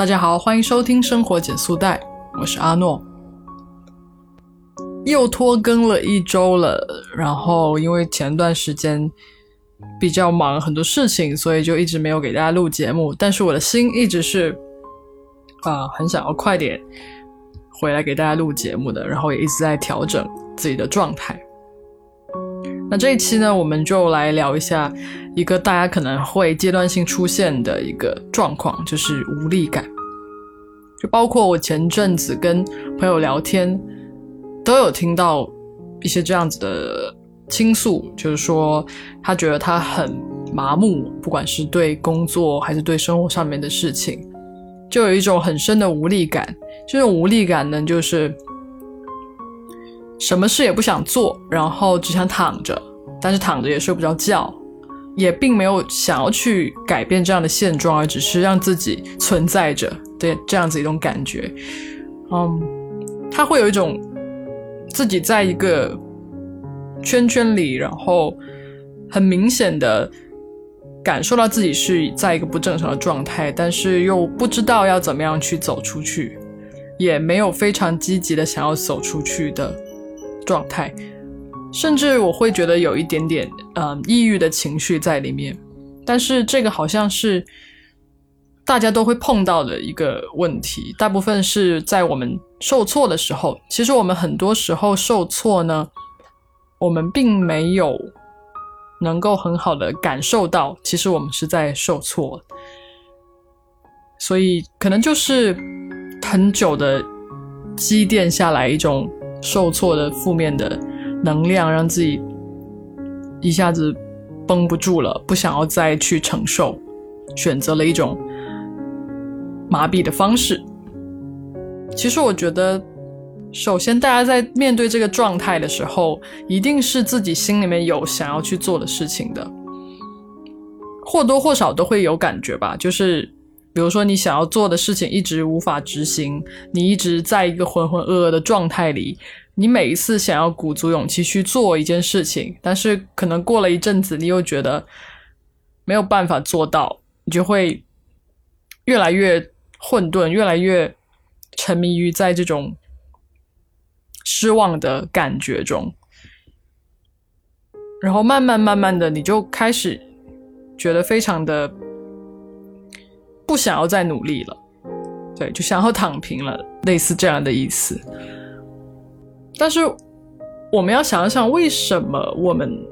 大家好，欢迎收听生活减速带，我是阿诺。又拖更了一周了，然后因为前段时间比较忙很多事情，所以就一直没有给大家录节目。但是我的心一直是啊，很想要快点回来给大家录节目的，然后也一直在调整自己的状态。那这一期呢，我们就来聊一下一个大家可能会阶段性出现的一个状况，就是无力感。就包括我前阵子跟朋友聊天，都有听到一些这样子的倾诉，就是说他觉得他很麻木，不管是对工作还是对生活上面的事情，就有一种很深的无力感。这种无力感呢，就是。什么事也不想做，然后只想躺着，但是躺着也睡不着觉，也并没有想要去改变这样的现状，而只是让自己存在着的这样子一种感觉。嗯，他会有一种自己在一个圈圈里，然后很明显的感受到自己是在一个不正常的状态，但是又不知道要怎么样去走出去，也没有非常积极的想要走出去的。状态，甚至我会觉得有一点点嗯抑郁的情绪在里面，但是这个好像是大家都会碰到的一个问题。大部分是在我们受挫的时候，其实我们很多时候受挫呢，我们并没有能够很好的感受到，其实我们是在受挫，所以可能就是很久的积淀下来一种。受挫的负面的能量，让自己一下子绷不住了，不想要再去承受，选择了一种麻痹的方式。其实我觉得，首先大家在面对这个状态的时候，一定是自己心里面有想要去做的事情的，或多或少都会有感觉吧，就是。比如说，你想要做的事情一直无法执行，你一直在一个浑浑噩噩的状态里。你每一次想要鼓足勇气去做一件事情，但是可能过了一阵子，你又觉得没有办法做到，你就会越来越混沌，越来越沉迷于在这种失望的感觉中，然后慢慢慢慢的，你就开始觉得非常的。不想要再努力了，对，就想要躺平了，类似这样的意思。但是我们要想想，为什么我们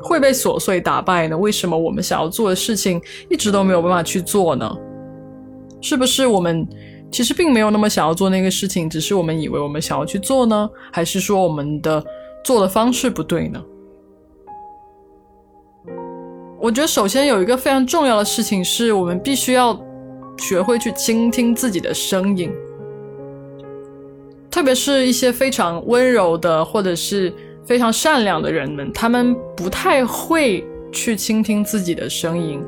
会被琐碎打败呢？为什么我们想要做的事情一直都没有办法去做呢？是不是我们其实并没有那么想要做那个事情，只是我们以为我们想要去做呢？还是说我们的做的方式不对呢？我觉得首先有一个非常重要的事情是，我们必须要学会去倾听自己的声音，特别是一些非常温柔的或者是非常善良的人们，他们不太会去倾听自己的声音。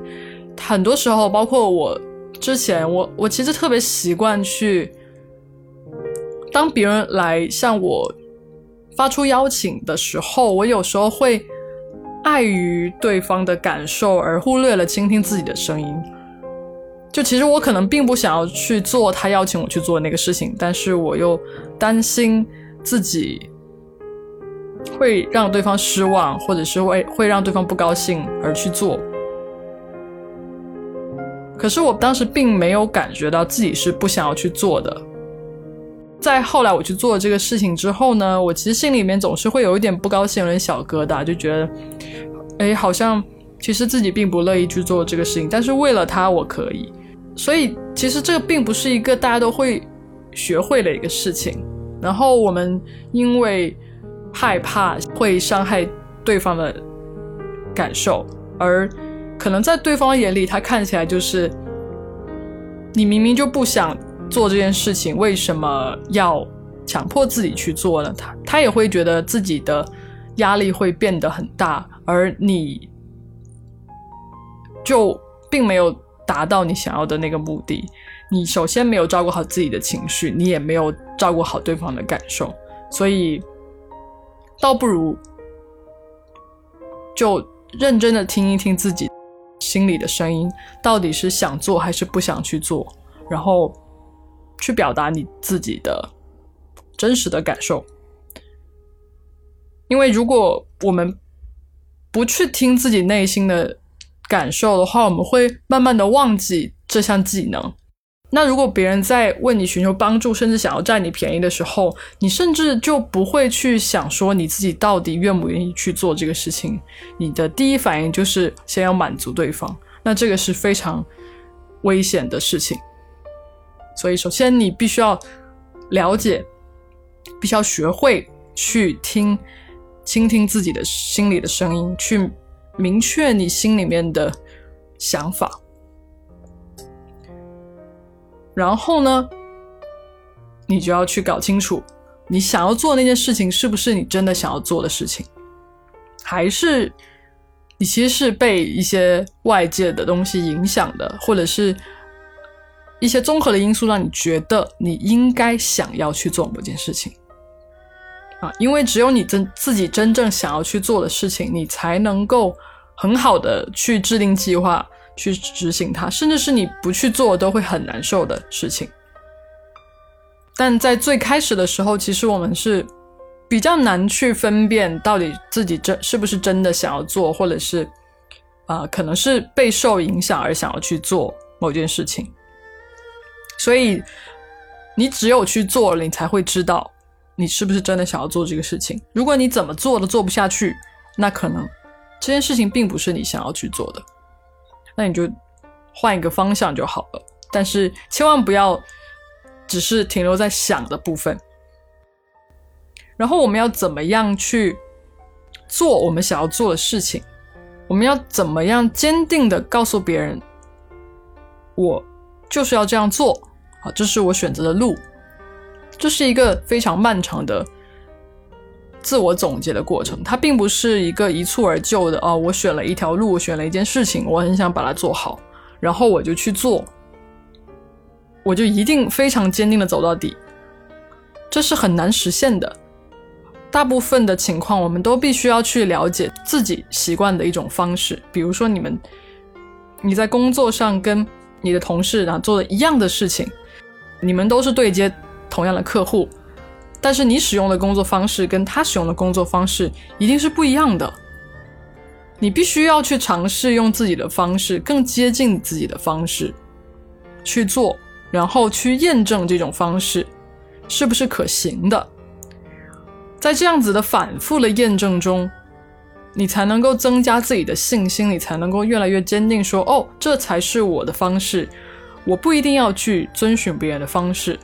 很多时候，包括我之前，我我其实特别习惯去，当别人来向我发出邀请的时候，我有时候会。碍于对方的感受而忽略了倾听自己的声音，就其实我可能并不想要去做他邀请我去做那个事情，但是我又担心自己会让对方失望，或者是会会让对方不高兴而去做。可是我当时并没有感觉到自己是不想要去做的。在后来我去做这个事情之后呢，我其实心里面总是会有一点不高兴，有点小疙瘩，就觉得，哎，好像其实自己并不乐意去做这个事情，但是为了他我可以。所以其实这个并不是一个大家都会学会的一个事情。然后我们因为害怕会伤害对方的感受，而可能在对方眼里，他看起来就是你明明就不想。做这件事情为什么要强迫自己去做呢？他他也会觉得自己的压力会变得很大，而你就并没有达到你想要的那个目的。你首先没有照顾好自己的情绪，你也没有照顾好对方的感受，所以倒不如就认真的听一听自己，心里的声音，到底是想做还是不想去做，然后去表达你自己的真实的感受。因为如果我们不去听自己内心的感受的话，我们会慢慢的忘记这项技能。那如果别人在为你寻求帮助，甚至想要占你便宜的时候，你甚至就不会去想说你自己到底愿不愿意去做这个事情。你的第一反应就是先要满足对方，那这个是非常危险的事情。所以，首先你必须要了解，必须要学会去听、倾听自己的心里的声音，去明确你心里面的想法。然后呢，你就要去搞清楚，你想要做那件事情是不是你真的想要做的事情，还是你其实是被一些外界的东西影响的，或者是一些综合的因素让你觉得你应该想要去做某件事情啊？因为只有你真自己真正想要去做的事情，你才能够很好的去制定计划。去执行它，甚至是你不去做都会很难受的事情。但在最开始的时候，其实我们是比较难去分辨到底自己真是不是真的想要做，或者是啊，可能是被受影响而想要去做某件事情。所以你只有去做了，你才会知道你是不是真的想要做这个事情。如果你怎么做都做不下去，那可能这件事情并不是你想要去做的。那你就换一个方向就好了，但是千万不要只是停留在想的部分。然后我们要怎么样去做我们想要做的事情？我们要怎么样坚定的告诉别人，我就是要这样做啊？这是我选择的路，这是一个非常漫长的。自我总结的过程，它并不是一个一蹴而就的哦。我选了一条路，我选了一件事情，我很想把它做好，然后我就去做，我就一定非常坚定的走到底，这是很难实现的。大部分的情况，我们都必须要去了解自己习惯的一种方式。比如说，你们你在工作上跟你的同事啊做的一样的事情，你们都是对接同样的客户。但是你使用的工作方式跟他使用的工作方式一定是不一样的。你必须要去尝试用自己的方式，更接近自己的方式去做，然后去验证这种方式是不是可行的。在这样子的反复的验证中，你才能够增加自己的信心，你才能够越来越坚定，说：“哦，这才是我的方式，我不一定要去遵循别人的方式。”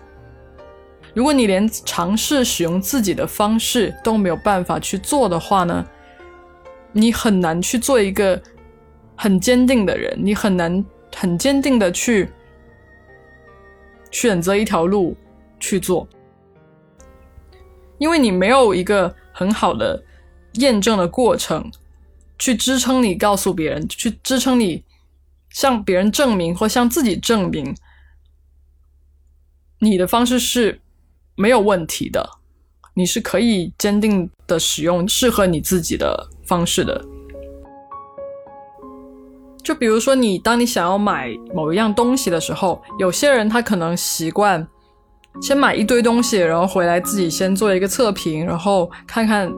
如果你连尝试使用自己的方式都没有办法去做的话呢，你很难去做一个很坚定的人，你很难很坚定的去选择一条路去做，因为你没有一个很好的验证的过程去支撑你告诉别人，去支撑你向别人证明或向自己证明你的方式是。没有问题的，你是可以坚定的使用适合你自己的方式的。就比如说，你当你想要买某一样东西的时候，有些人他可能习惯先买一堆东西，然后回来自己先做一个测评，然后看看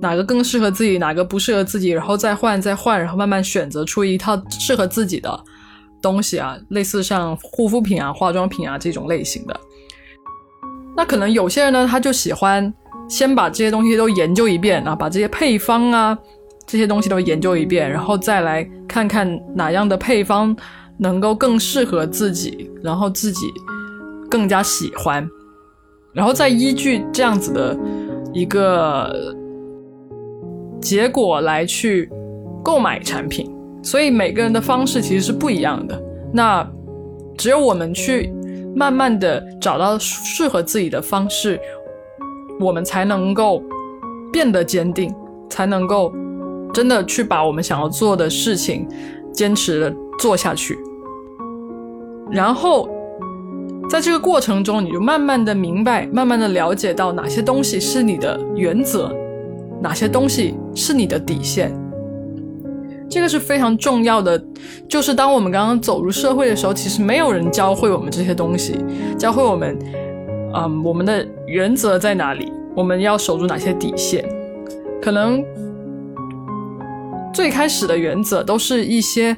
哪个更适合自己，哪个不适合自己，然后再换再换，然后慢慢选择出一套适合自己的东西啊，类似像护肤品啊、化妆品啊这种类型的。那可能有些人呢，他就喜欢先把这些东西都研究一遍啊，把这些配方啊这些东西都研究一遍，然后再来看看哪样的配方能够更适合自己，然后自己更加喜欢，然后再依据这样子的一个结果来去购买产品。所以每个人的方式其实是不一样的。那只有我们去。慢慢的找到适合自己的方式，我们才能够变得坚定，才能够真的去把我们想要做的事情坚持的做下去。然后在这个过程中，你就慢慢的明白，慢慢的了解到哪些东西是你的原则，哪些东西是你的底线。这个是非常重要的。就是当我们刚刚走入社会的时候，其实没有人教会我们这些东西，教会我们，嗯，我们的原则在哪里，我们要守住哪些底线。可能最开始的原则都是一些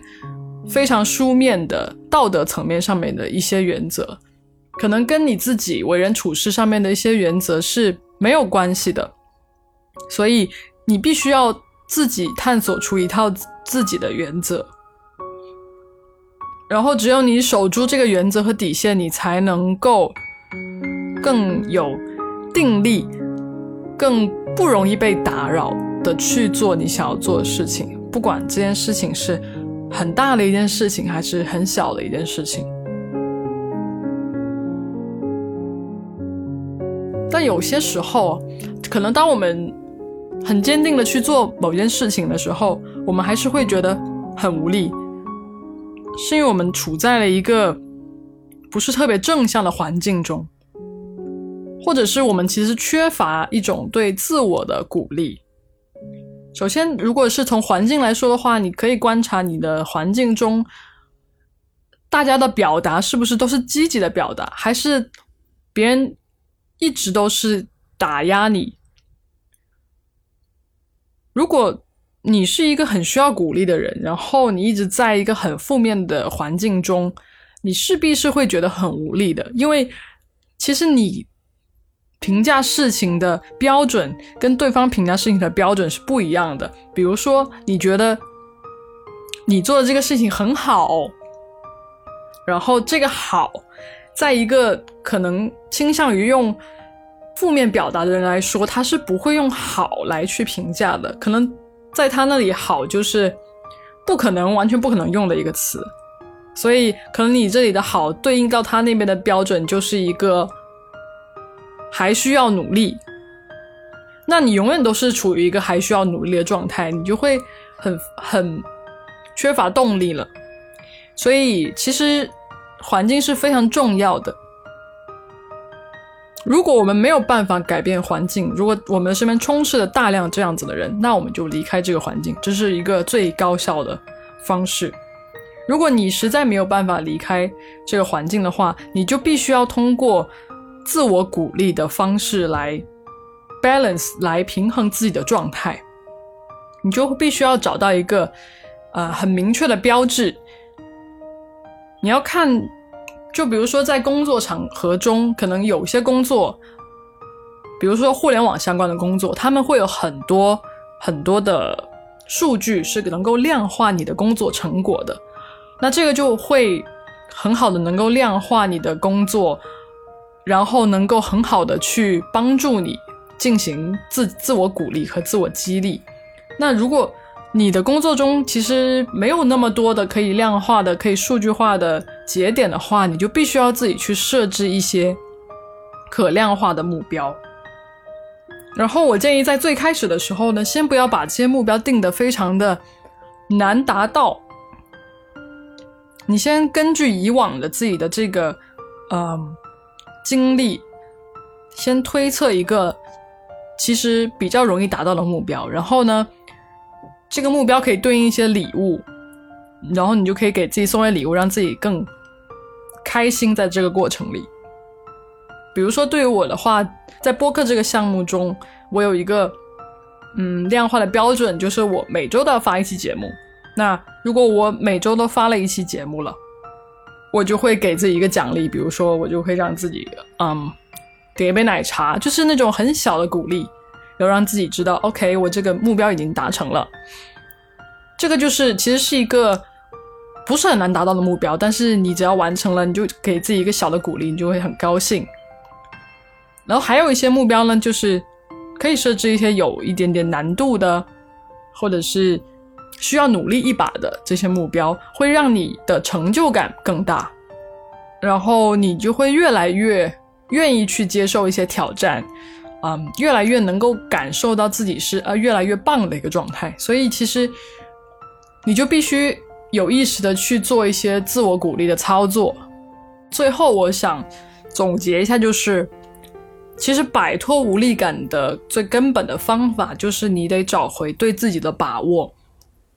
非常书面的道德层面上面的一些原则，可能跟你自己为人处事上面的一些原则是没有关系的。所以你必须要自己探索出一套自己的原则，然后只有你守住这个原则和底线，你才能够更有定力，更不容易被打扰的去做你想要做的事情。不管这件事情是很大的一件事情，还是很小的一件事情。但有些时候，可能当我们很坚定的去做某件事情的时候，我们还是会觉得很无力，是因为我们处在了一个不是特别正向的环境中，或者是我们其实缺乏一种对自我的鼓励。首先，如果是从环境来说的话，你可以观察你的环境中，大家的表达是不是都是积极的表达，还是别人一直都是打压你。如果你是一个很需要鼓励的人，然后你一直在一个很负面的环境中，你势必是会觉得很无力的。因为其实你评价事情的标准跟对方评价事情的标准是不一样的。比如说，你觉得你做的这个事情很好，然后这个好，在一个可能倾向于用。负面表达的人来说，他是不会用好来去评价的。可能在他那里，好就是不可能完全不可能用的一个词。所以，可能你这里的好对应到他那边的标准，就是一个还需要努力。那你永远都是处于一个还需要努力的状态，你就会很很缺乏动力了。所以，其实环境是非常重要的。如果我们没有办法改变环境，如果我们身边充斥了大量这样子的人，那我们就离开这个环境，这是一个最高效的方式。如果你实在没有办法离开这个环境的话，你就必须要通过自我鼓励的方式来 balance，来平衡自己的状态。你就必须要找到一个呃很明确的标志，你要看。就比如说，在工作场合中，可能有些工作，比如说互联网相关的工作，他们会有很多很多的数据是能够量化你的工作成果的。那这个就会很好的能够量化你的工作，然后能够很好的去帮助你进行自自我鼓励和自我激励。那如果你的工作中其实没有那么多的可以量化的、可以数据化的节点的话，你就必须要自己去设置一些可量化的目标。然后我建议在最开始的时候呢，先不要把这些目标定得非常的难达到。你先根据以往的自己的这个嗯经历，先推测一个其实比较容易达到的目标，然后呢。这个目标可以对应一些礼物，然后你就可以给自己送些礼物，让自己更开心在这个过程里。比如说，对于我的话，在播客这个项目中，我有一个嗯量化的标准，就是我每周都要发一期节目。那如果我每周都发了一期节目了，我就会给自己一个奖励，比如说我就会让自己嗯点一杯奶茶，就是那种很小的鼓励。然后让自己知道，OK，我这个目标已经达成了。这个就是其实是一个不是很难达到的目标，但是你只要完成了，你就给自己一个小的鼓励，你就会很高兴。然后还有一些目标呢，就是可以设置一些有一点点难度的，或者是需要努力一把的这些目标，会让你的成就感更大，然后你就会越来越愿意去接受一些挑战。嗯，越来越能够感受到自己是呃越来越棒的一个状态，所以其实你就必须有意识的去做一些自我鼓励的操作。最后，我想总结一下，就是其实摆脱无力感的最根本的方法，就是你得找回对自己的把握，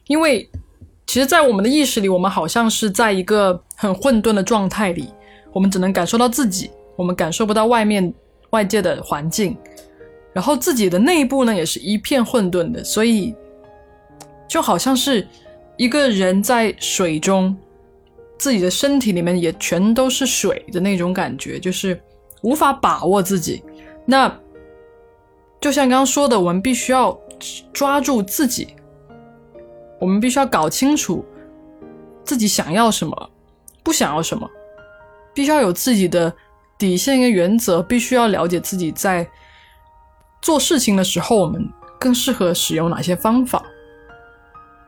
因为其实，在我们的意识里，我们好像是在一个很混沌的状态里，我们只能感受到自己，我们感受不到外面外界的环境，然后自己的内部呢，也是一片混沌的，所以就好像是一个人在水中，自己的身体里面也全都是水的那种感觉，就是无法把握自己。那就像刚刚说的，我们必须要抓住自己。我们必须要搞清楚自己想要什么，不想要什么，必须要有自己的底线跟原则，必须要了解自己在做事情的时候，我们更适合使用哪些方法。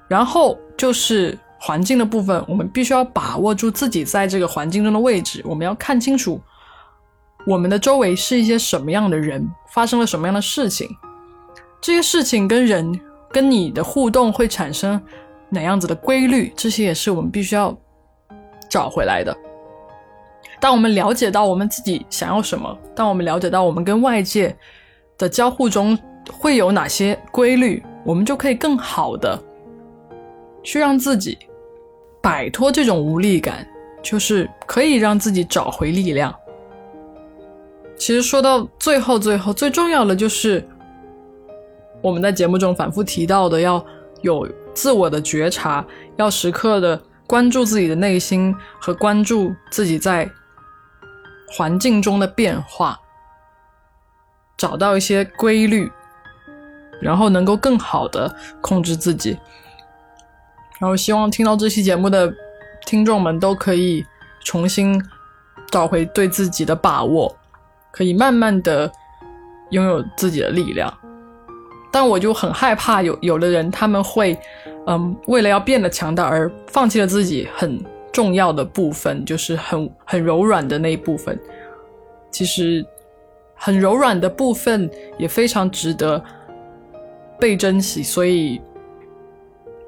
然后就是环境的部分，我们必须要把握住自己在这个环境中的位置，我们要看清楚我们的周围是一些什么样的人，发生了什么样的事情，这些事情跟人。跟你的互动会产生哪样子的规律？这些也是我们必须要找回来的。当我们了解到我们自己想要什么，当我们了解到我们跟外界的交互中会有哪些规律，我们就可以更好的去让自己摆脱这种无力感，就是可以让自己找回力量。其实说到最后，最后最重要的就是。我们在节目中反复提到的，要有自我的觉察，要时刻的关注自己的内心和关注自己在环境中的变化，找到一些规律，然后能够更好的控制自己。然后希望听到这期节目的听众们都可以重新找回对自己的把握，可以慢慢的拥有自己的力量。但我就很害怕有有的人他们会，嗯，为了要变得强大而放弃了自己很重要的部分，就是很很柔软的那一部分。其实，很柔软的部分也非常值得被珍惜。所以，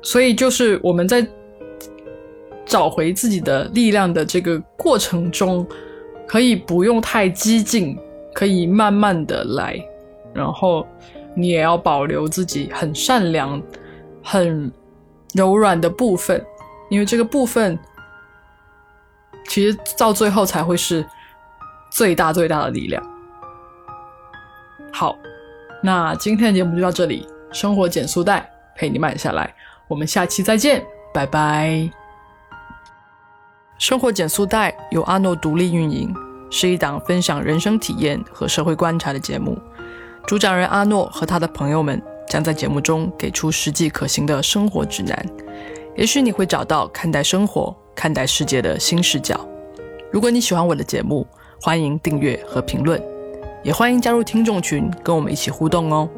所以就是我们在找回自己的力量的这个过程中，可以不用太激进，可以慢慢的来，然后。你也要保留自己很善良、很柔软的部分，因为这个部分其实到最后才会是最大最大的力量。好，那今天的节目就到这里，生活减速带陪你慢下来，我们下期再见，拜拜。生活减速带由阿诺独立运营，是一档分享人生体验和社会观察的节目。主讲人阿诺和他的朋友们将在节目中给出实际可行的生活指南，也许你会找到看待生活、看待世界的新视角。如果你喜欢我的节目，欢迎订阅和评论，也欢迎加入听众群跟我们一起互动哦。